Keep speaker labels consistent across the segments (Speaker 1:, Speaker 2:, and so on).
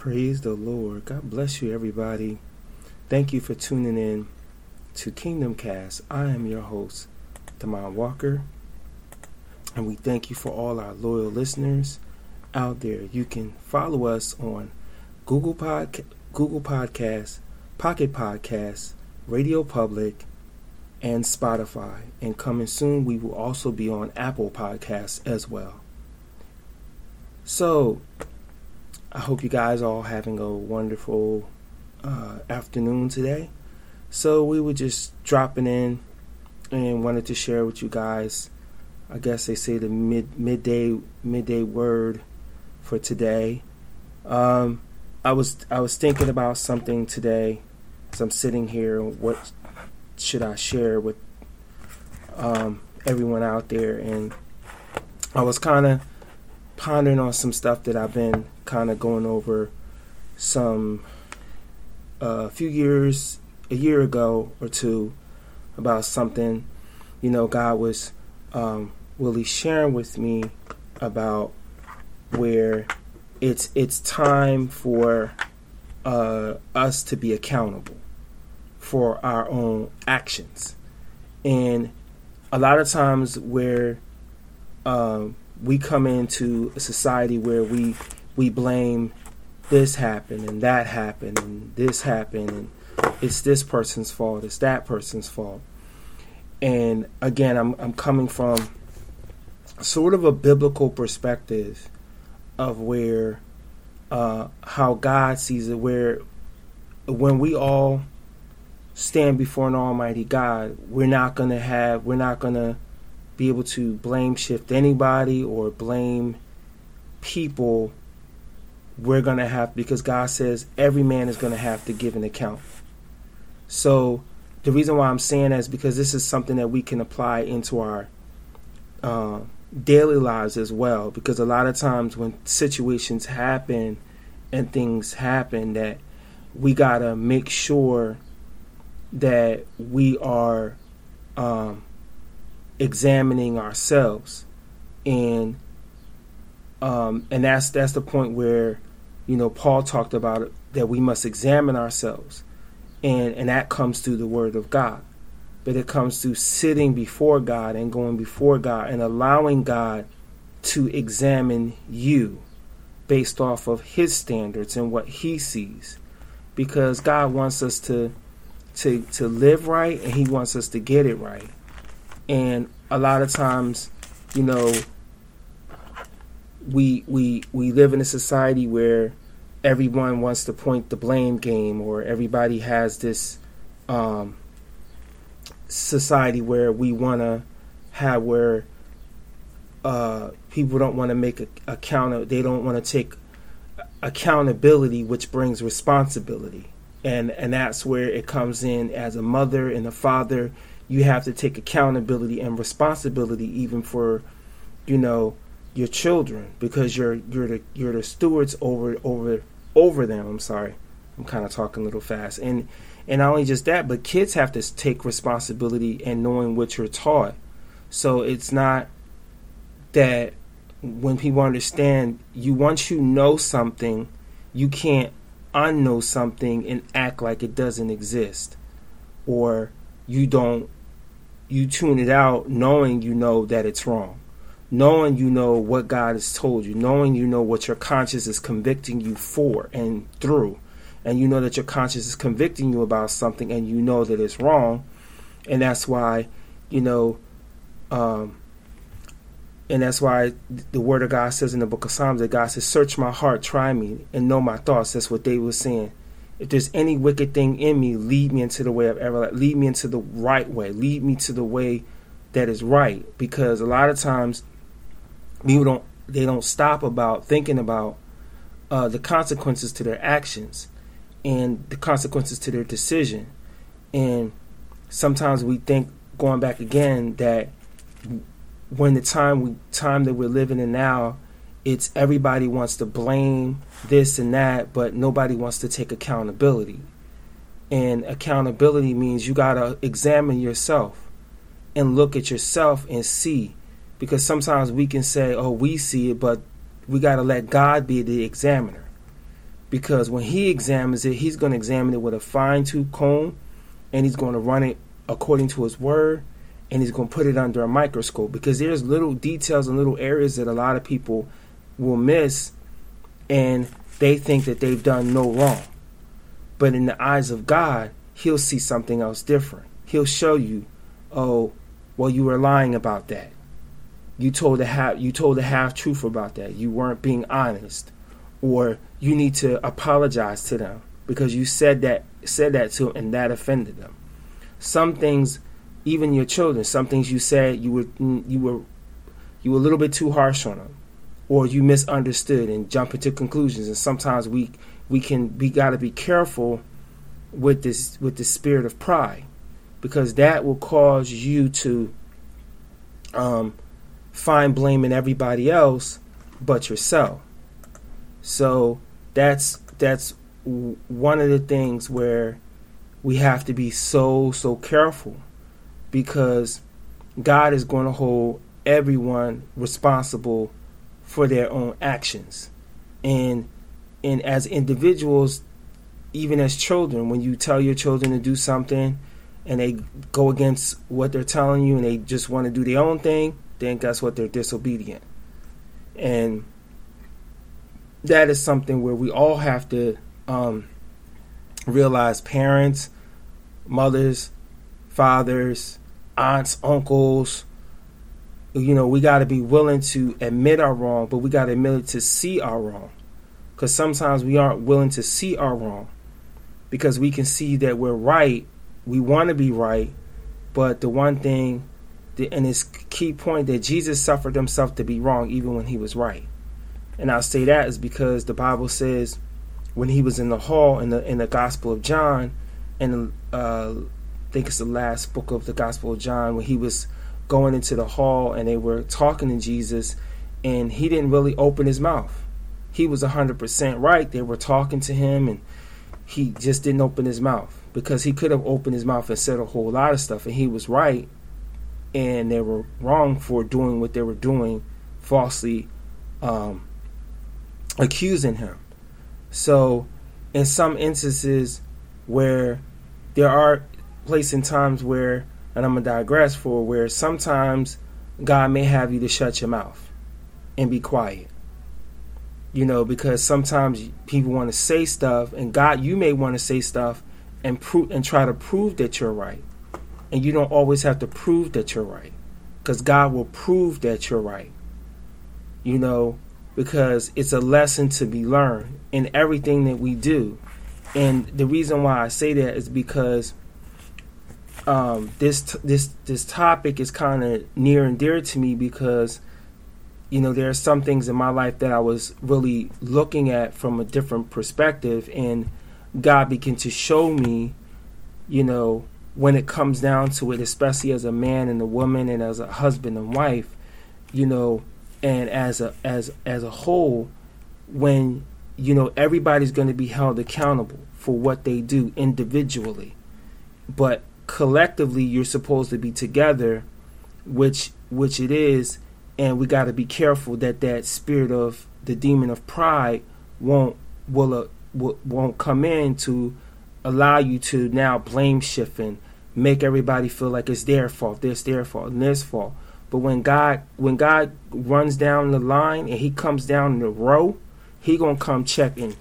Speaker 1: Praise the Lord. God bless you, everybody. Thank you for tuning in to Kingdom Cast. I am your host, Damon Walker, and we thank you for all our loyal listeners out there. You can follow us on Google Pod, Google Podcasts, Pocket Podcasts, Radio Public, and Spotify. And coming soon, we will also be on Apple Podcasts as well. So, I hope you guys are all having a wonderful uh, afternoon today. So we were just dropping in and wanted to share with you guys. I guess they say the mid midday midday word for today. Um, I was I was thinking about something today as I'm sitting here. What should I share with um, everyone out there? And I was kind of pondering on some stuff that I've been kind of going over some a uh, few years, a year ago or two, about something. You know, God was um, really sharing with me about where it's it's time for uh, us to be accountable for our own actions, and a lot of times where um, we come into a society where we we blame this happened and that happened and this happened and it's this person's fault, it's that person's fault. And again, I'm I'm coming from sort of a biblical perspective of where uh, how God sees it, where when we all stand before an Almighty God, we're not gonna have, we're not gonna be able to blame shift anybody or blame people we're going to have because God says every man is going to have to give an account. So the reason why I'm saying that is because this is something that we can apply into our uh, daily lives as well. Because a lot of times when situations happen and things happen, that we gotta make sure that we are um, examining ourselves and um, and that's that's the point where you know Paul talked about it that we must examine ourselves. And and that comes through the word of God. But it comes through sitting before God and going before God and allowing God to examine you based off of his standards and what he sees. Because God wants us to to to live right and he wants us to get it right. And a lot of times, you know, we we we live in a society where everyone wants to point the blame game, or everybody has this um, society where we want to have where uh, people don't want to make a, account. They don't want to take accountability, which brings responsibility, and and that's where it comes in as a mother and a father you have to take accountability and responsibility even for you know your children because you're you're the you're the stewards over over over them. I'm sorry. I'm kind of talking a little fast. And and not only just that but kids have to take responsibility and knowing what you're taught. So it's not that when people understand you once you know something you can't unknow something and act like it doesn't exist. Or you don't you tune it out knowing you know that it's wrong, knowing you know what God has told you, knowing you know what your conscience is convicting you for and through, and you know that your conscience is convicting you about something and you know that it's wrong, and that's why, you know, um, and that's why the word of God says in the book of Psalms that God says, Search my heart, try me, and know my thoughts. That's what David was saying. If there's any wicked thing in me, lead me into the way of everlasting. Lead me into the right way. Lead me to the way that is right. Because a lot of times people don't they don't stop about thinking about uh, the consequences to their actions and the consequences to their decision. And sometimes we think going back again that when the time we time that we're living in now it's everybody wants to blame this and that, but nobody wants to take accountability. And accountability means you got to examine yourself and look at yourself and see. Because sometimes we can say, oh, we see it, but we got to let God be the examiner. because when he examines it, he's going to examine it with a fine tooth comb and he's going to run it according to his word and he's going to put it under a microscope because there's little details and little areas that a lot of people will miss and they think that they've done no wrong. But in the eyes of God, he'll see something else different. He'll show you, oh, well, you were lying about that. You told a half you told a half truth about that. You weren't being honest. Or you need to apologize to them because you said that said that to them and that offended them. Some things, even your children, some things you said you were you were you were a little bit too harsh on them, or you misunderstood and jump into conclusions. And sometimes we we can we got to be careful with this with the spirit of pride because that will cause you to um, find blame in everybody else but yourself. So that's that's one of the things where we have to be so so careful because God is going to hold everyone responsible for their own actions. And and as individuals, even as children, when you tell your children to do something and they go against what they're telling you and they just want to do their own thing, then guess what? They're disobedient. And that is something where we all have to um, realize parents, mothers, fathers, aunts, uncles, you know, we got to be willing to admit our wrong, but we got to admit it to see our wrong. Because sometimes we aren't willing to see our wrong because we can see that we're right. We want to be right. But the one thing, and this key point that Jesus suffered himself to be wrong even when he was right. And I'll say that is because the Bible says when he was in the hall in the in the Gospel of John, and uh, I think it's the last book of the Gospel of John, when he was going into the hall and they were talking to Jesus, and he didn't really open his mouth. He was hundred percent right. They were talking to him, and he just didn't open his mouth because he could have opened his mouth and said a whole lot of stuff, and he was right, and they were wrong for doing what they were doing, falsely um, accusing him. So, in some instances where there are places and times where, and I'm gonna digress for where sometimes God may have you to shut your mouth and be quiet. You know, because sometimes people want to say stuff, and God, you may want to say stuff and prove and try to prove that you're right, and you don't always have to prove that you're right, because God will prove that you're right. You know, because it's a lesson to be learned in everything that we do. And the reason why I say that is because um, this this this topic is kind of near and dear to me because you know there are some things in my life that I was really looking at from a different perspective, and God began to show me, you know, when it comes down to it, especially as a man and a woman and as a husband and wife, you know, and as a as as a whole when you know everybody's going to be held accountable for what they do individually. But collectively you're supposed to be together which which it is and we got to be careful that that spirit of the demon of pride won't will, uh, will won't come in to allow you to now blame shift and make everybody feel like it's their fault this their fault and this fault but when God when God runs down the line and he comes down the row, he gonna come checking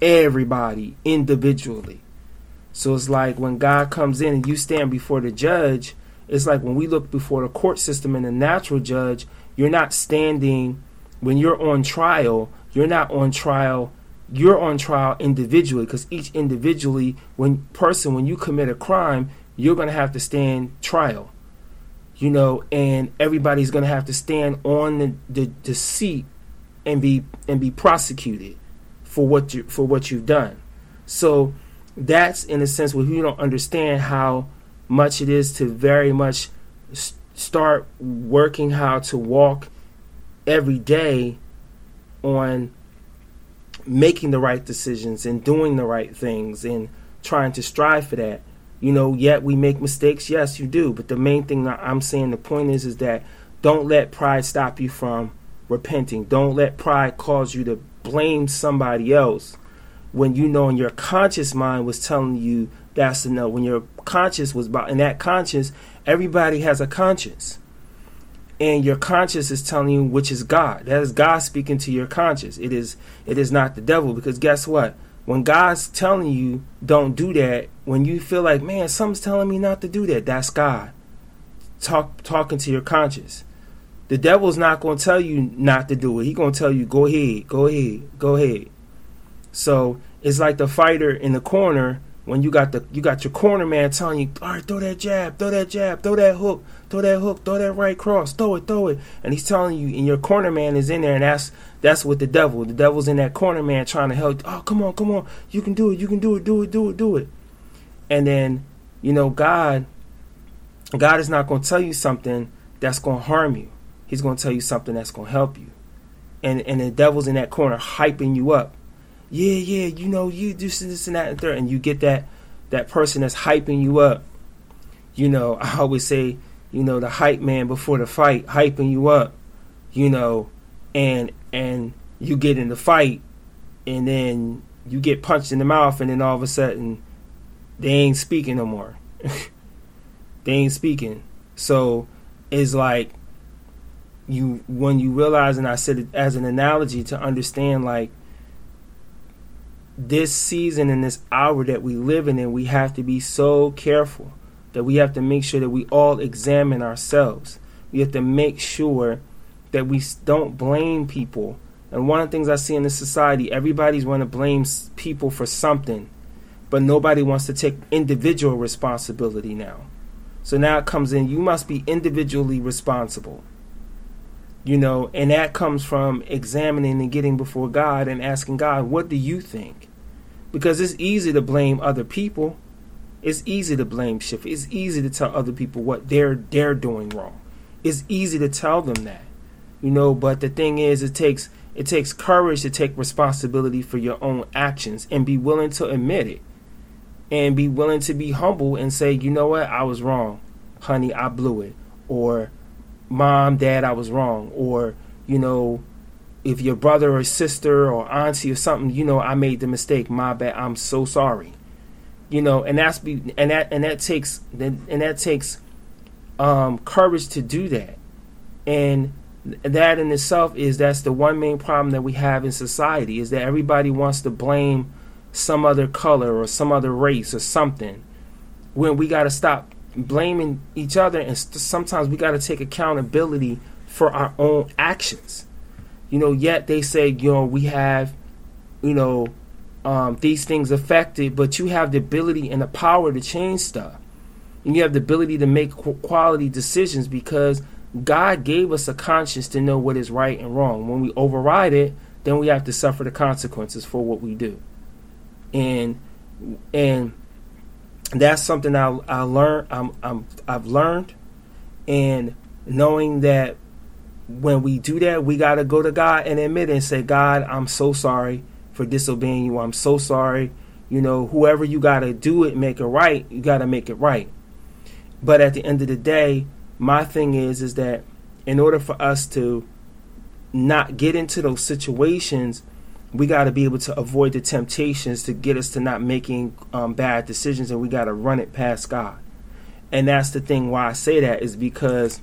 Speaker 1: everybody individually. So it's like when God comes in and you stand before the judge, it's like when we look before the court system and the natural judge, you're not standing when you're on trial, you're not on trial you're on trial individually because each individually when person when you commit a crime you're going to have to stand trial you know, and everybody's going to have to stand on the, the, the, seat and be and be prosecuted for what you for what you've done. So that's in a sense where you don't understand how much it is to very much start working how to walk every day on making the right decisions and doing the right things and trying to strive for that you know, yet we make mistakes. Yes, you do. But the main thing I'm saying, the point is, is that don't let pride stop you from repenting. Don't let pride cause you to blame somebody else. when you know in your conscious mind was telling you that's enough. When your conscious was about, in that conscience, everybody has a conscience. And your conscience is telling you which is God. That is God speaking to your conscience. It is it is not the devil because guess what? When God's telling you don't do that, when you feel like, man, something's telling me not to do that, that's God. Talk talking to your conscience. The devil's not going to tell you not to do it. He's going to tell you, go ahead, go ahead, go ahead. So it's like the fighter in the corner when you got the you got your corner man telling you, all right, throw that jab, throw that jab, throw that hook, throw that hook, throw that right cross, throw it, throw it, and he's telling you, and your corner man is in there, and that's that's what the devil. The devil's in that corner man trying to help. Oh, come on, come on, you can do it, you can do it, do it, do it, do it. And then, you know, God, God is not going to tell you something that's going to harm you. He's going to tell you something that's going to help you. And and the devil's in that corner hyping you up yeah, yeah, you know, you do this and that and third, and you get that that person that's hyping you up. You know, I always say, you know, the hype man before the fight, hyping you up. You know, and and you get in the fight, and then you get punched in the mouth, and then all of a sudden, they ain't speaking no more. they ain't speaking. So it's like you when you realize, and I said it as an analogy to understand, like this season and this hour that we live in, and we have to be so careful that we have to make sure that we all examine ourselves. We have to make sure that we don't blame people. And one of the things I see in this society, everybody's want to blame people for something, but nobody wants to take individual responsibility now. So now it comes in, you must be individually responsible. You know, and that comes from examining and getting before God and asking God, what do you think? Because it's easy to blame other people. It's easy to blame shift. It's easy to tell other people what they're they're doing wrong. It's easy to tell them that. You know, but the thing is it takes it takes courage to take responsibility for your own actions and be willing to admit it. And be willing to be humble and say, you know what, I was wrong. Honey, I blew it. Or mom, dad, I was wrong, or you know, if your brother or sister or auntie or something, you know, I made the mistake. My bad. I'm so sorry. You know, and that's be and that and that takes and that takes um, courage to do that. And that in itself is that's the one main problem that we have in society is that everybody wants to blame some other color or some other race or something when we got to stop blaming each other, and st- sometimes we got to take accountability for our own actions. You know, yet they say, you know, we have, you know, um, these things affected, but you have the ability and the power to change stuff. And you have the ability to make quality decisions because God gave us a conscience to know what is right and wrong. When we override it, then we have to suffer the consequences for what we do. And and that's something I I learned. I'm, I'm I've learned, and knowing that when we do that, we got to go to God and admit it and say, God, I'm so sorry for disobeying you. I'm so sorry. You know, whoever you got to do it, make it right. You got to make it right. But at the end of the day, my thing is, is that in order for us to not get into those situations we got to be able to avoid the temptations to get us to not making um, bad decisions, and we got to run it past God. And that's the thing why I say that is because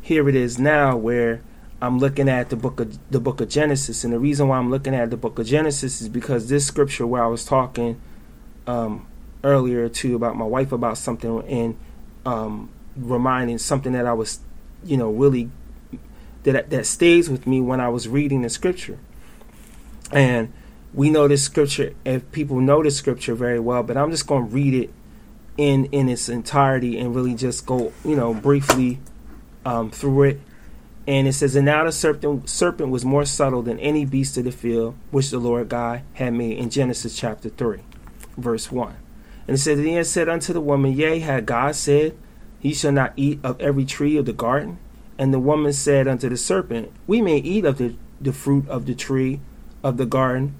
Speaker 1: here it is now where I'm looking at the book of the book of Genesis, and the reason why I'm looking at the book of Genesis is because this scripture where I was talking um, earlier to about my wife about something and um, reminding something that I was, you know, really that that stays with me when I was reading the scripture. And we know this scripture, if people know this scripture very well, but I'm just going to read it in in its entirety and really just go, you know, briefly um, through it. And it says, And now the serpent, serpent was more subtle than any beast of the field which the Lord God had made in Genesis chapter 3, verse 1. And it said, And he said unto the woman, Yea, had God said, Ye shall not eat of every tree of the garden? And the woman said unto the serpent, We may eat of the, the fruit of the tree of the garden,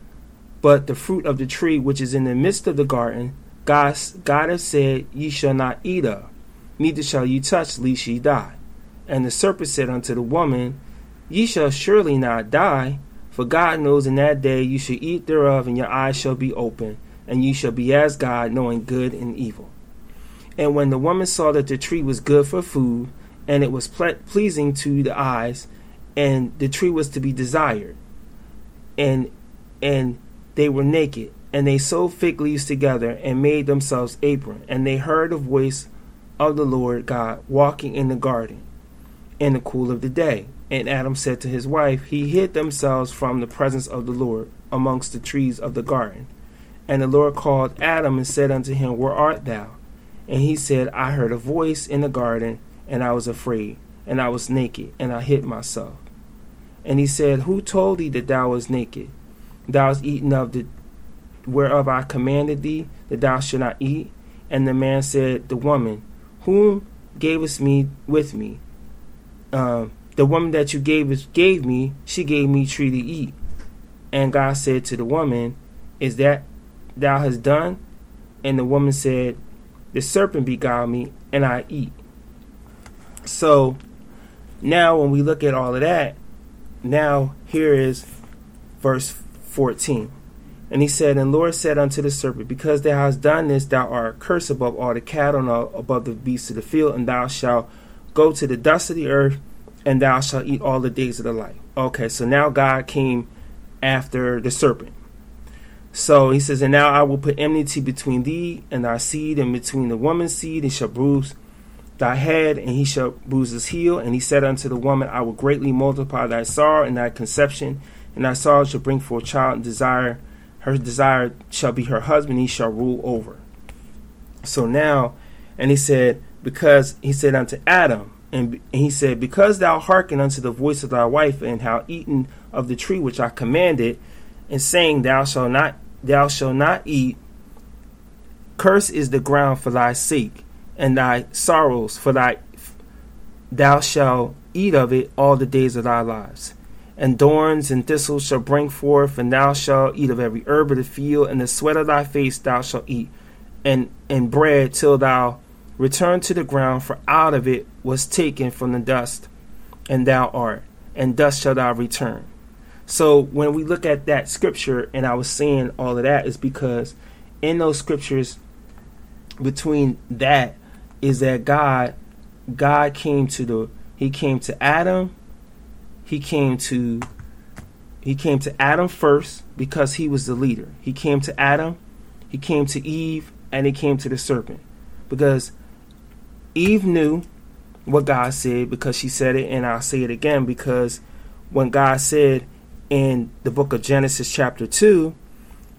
Speaker 1: but the fruit of the tree which is in the midst of the garden, God, God has said, Ye shall not eat of, neither shall ye touch, lest ye die. And the serpent said unto the woman, Ye shall surely not die, For God knows in that day you shall eat thereof, and your eyes shall be open, and you shall be as God, knowing good and evil. And when the woman saw that the tree was good for food, and it was ple- pleasing to the eyes, and the tree was to be desired, and and they were naked, and they sewed fig leaves together and made themselves apron, and they heard the voice of the Lord God walking in the garden in the cool of the day. And Adam said to his wife, He hid themselves from the presence of the Lord amongst the trees of the garden. And the Lord called Adam and said unto him, Where art thou? And he said, I heard a voice in the garden, and I was afraid, and I was naked, and I hid myself. And he said, Who told thee that thou was naked? Thou hast eaten of the whereof I commanded thee that thou should not eat. And the man said, The woman, whom gavest me with me? Uh, the woman that you gave gave me, she gave me tree to eat. And God said to the woman, Is that thou hast done? And the woman said, The serpent beguiled me, and I eat. So now when we look at all of that, now here is verse 14. And he said, And Lord said unto the serpent, Because thou hast done this, thou art cursed above all the cattle and above the beasts of the field, and thou shalt go to the dust of the earth and thou shalt eat all the days of the life. Okay, so now God came after the serpent. So he says, And now I will put enmity between thee and thy seed, and between the woman's seed, and shall bruise thy head, and he shall bruise his heel. And he said unto the woman, I will greatly multiply thy sorrow and thy conception, and thy sorrow shall bring forth child, and desire her desire shall be her husband, he shall rule over. So now, and he said, because he said unto Adam, and he said, Because thou hearken unto the voice of thy wife, and how eaten of the tree which I commanded, and saying, Thou shalt not, thou shalt not eat. Curse is the ground for thy sake, and thy sorrows for thy. Thou shalt eat of it all the days of thy lives. And thorns and thistles shall bring forth, and thou shalt eat of every herb of the field, and the sweat of thy face thou shalt eat, and and bread till thou Return to the ground, for out of it was taken from the dust, and thou art, and dust shalt thou return. So when we look at that scripture, and I was saying all of that, is because in those scriptures, between that is that God, God came to the, He came to Adam, He came to, He came to Adam first because He was the leader. He came to Adam, He came to Eve, and He came to the serpent because Eve knew what God said because she said it, and I'll say it again because when God said in the book of Genesis, chapter 2,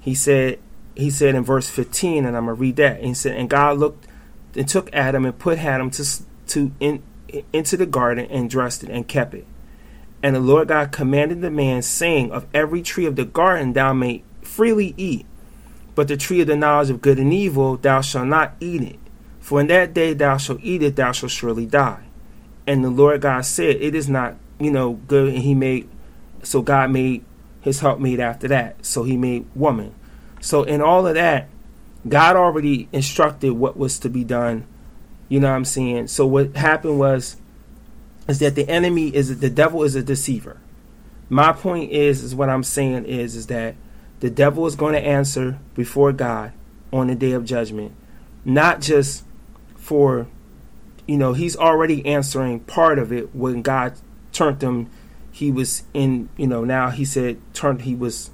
Speaker 1: he said, he said in verse 15, and I'm gonna read that. And he said, and God looked and took Adam and put Adam to to in into the garden and dressed it and kept it. And the Lord God commanded the man, saying, Of every tree of the garden thou may freely eat, but the tree of the knowledge of good and evil thou shalt not eat it. For in that day thou shalt eat it, thou shalt surely die. And the Lord God said, It is not, you know, good. And he made, so God made his helpmate after that. So he made woman. So in all of that, God already instructed what was to be done. You know what I'm saying? So what happened was, is that the enemy is, the devil is a deceiver. My point is, is what I'm saying is, is that the devil is going to answer before God on the day of judgment. Not just for you know he's already answering part of it when god turned him he was in you know now he said turned he was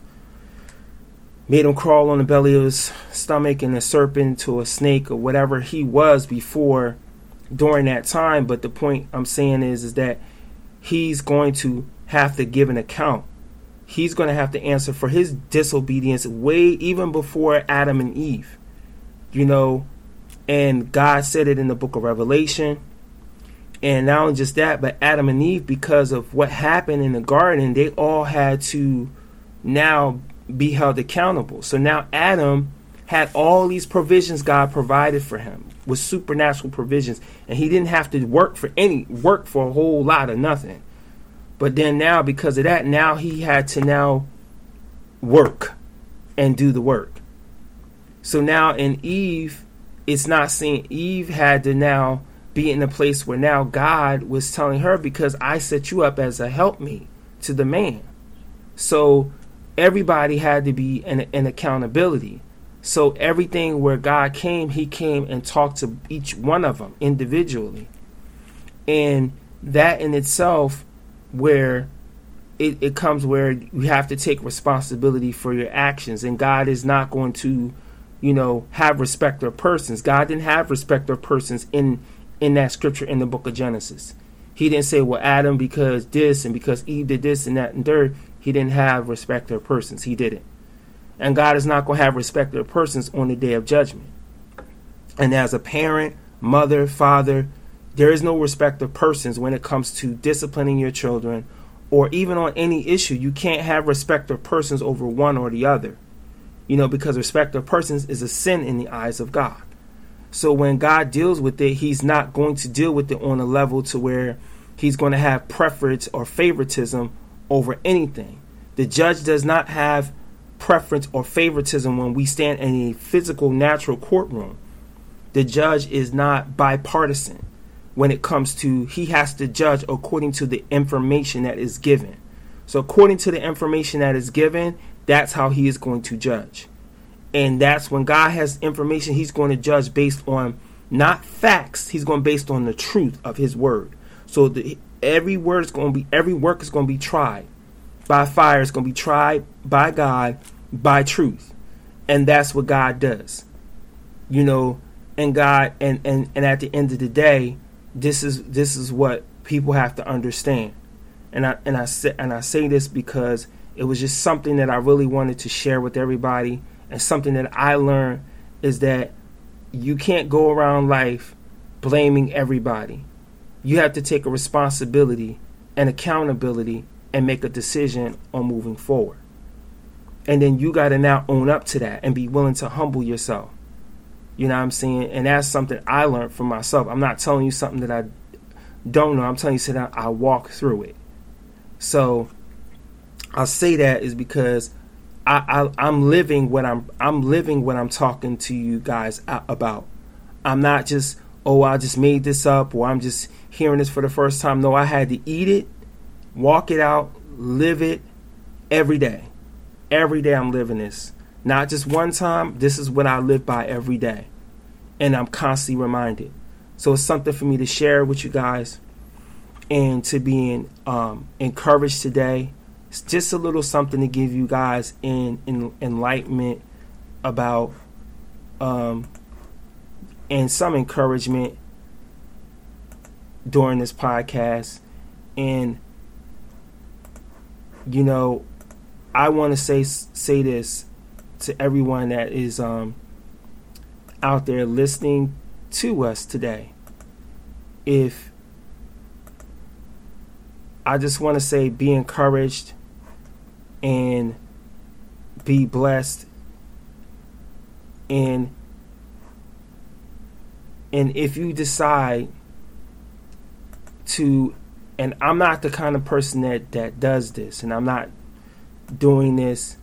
Speaker 1: made him crawl on the belly of his stomach and a serpent to a snake or whatever he was before during that time. But the point i'm saying is is that he's going to have to give an account. He's going to have to answer for his disobedience way even before adam and eve you know? And God said it in the book of Revelation. And not only just that, but Adam and Eve, because of what happened in the garden, they all had to now be held accountable. So now Adam had all these provisions God provided for him with supernatural provisions, and he didn't have to work for any work for a whole lot of nothing. But then now, because of that, now he had to now work and do the work. So now in Eve, it's not saying Eve had to now be in a place where now God was telling her because I set you up as a helpmate to the man. So everybody had to be in, an accountability. So everything where God came, He came and talked to each one of them individually, and that in itself, where it, it comes where you have to take responsibility for your actions, and God is not going to, you know, have respect of persons. God didn't have respect of persons in in that scripture in the book of Genesis. He didn't say, well, Adam because this and because Eve did this and that and third. He didn't have respect of persons. He didn't. And God is not going to have respect of persons on the day of judgment. And as a parent, mother, father, there is no respect of persons when it comes to disciplining your children or even on any issue. You can't have respect of persons over one or the other. You know, because respect of persons is a sin in the eyes of God. So when God deals with it, he's not going to deal with it on a level to where he's going to have preference or favoritism over anything. The judge does not have preference or favoritism when we stand in a physical, natural courtroom. The judge is not bipartisan when it comes to he has to judge according to the information that is given. So according to the information that is given, that's how he is going to judge. And that's when God has information he's going to judge based on not facts, he's going based on the truth of his word. So the, every word is going to be every work is going to be tried by fire, it's going to be tried by God by truth. And that's what God does. You know, and God and and and at the end of the day, this is this is what people have to understand. And I and I say and I say this because it was just something that I really wanted to share with everybody and something that I learned is that you can't go around life blaming everybody. You have to take a responsibility and accountability and make a decision on moving forward. And then you got to now own up to that and be willing to humble yourself. You know what I'm saying? And that's something I learned from myself. I'm not telling you something that I don't know. I'm telling you that I walk through it. So I say that is because I, I am living what I'm I'm living what I'm talking to you guys about. I'm not just oh I just made this up or I'm just hearing this for the first time. No, I had to eat it, walk it out, live it every day. Every day I'm living this. Not just one time, this is what I live by every day. And I'm constantly reminded. So it's something for me to share with you guys and to be um, encouraged today. It's just a little something to give you guys in, in enlightenment about um, and some encouragement during this podcast. And you know, I want to say say this to everyone that is um, out there listening to us today. If I just want to say, be encouraged and be blessed, and and if you decide to, and I'm not the kind of person that that does this, and I'm not doing this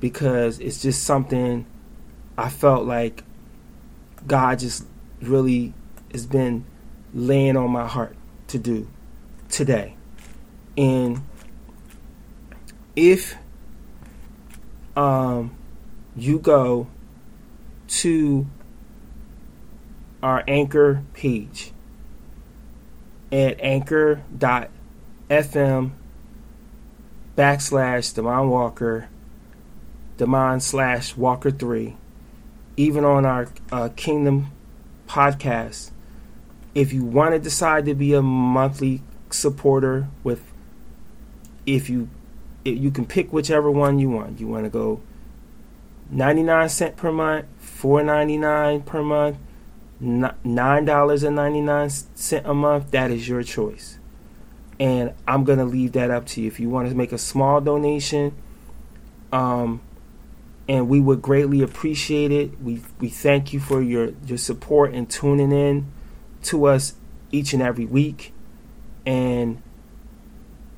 Speaker 1: because it's just something I felt like God just really has been laying on my heart to do today. And if um, you go to our anchor page at anchor.fm backslash Demond Walker, Demond slash Walker 3, even on our uh, Kingdom podcast. If you want to decide to be a monthly supporter with, if you, if you can pick whichever one you want. You want to go 99 cent per month, 4.99 per month, $9.99 a month, that is your choice and I'm gonna leave that up to you. If you want to make a small donation, um, and we would greatly appreciate it. We we thank you for your your support and tuning in to us each and every week, and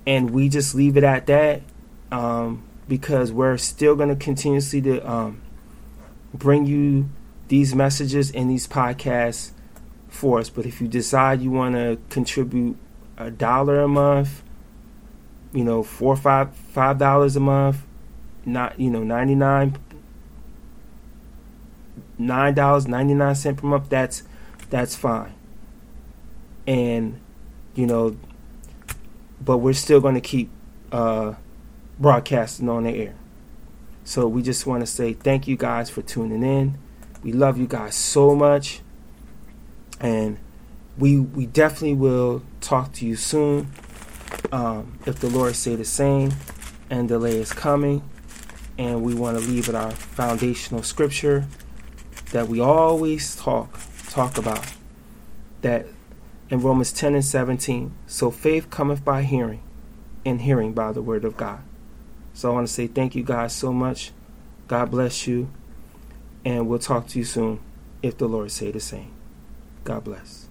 Speaker 1: and we just leave it at that um, because we're still gonna continuously to um, bring you these messages and these podcasts for us. But if you decide you want to contribute a dollar a month, you know, four five five dollars a month, not you know ninety nine nine dollars ninety nine cent per month. That's that's fine. And you know, but we're still going to keep uh, broadcasting on the air. So we just want to say thank you guys for tuning in. We love you guys so much, and we we definitely will talk to you soon. Um, if the Lord say the same, and delay is coming, and we want to leave it our foundational scripture that we always talk talk about that in Romans 10 and 17. So faith cometh by hearing, and hearing by the word of God. So I want to say thank you guys so much. God bless you. And we'll talk to you soon if the Lord say the same. God bless.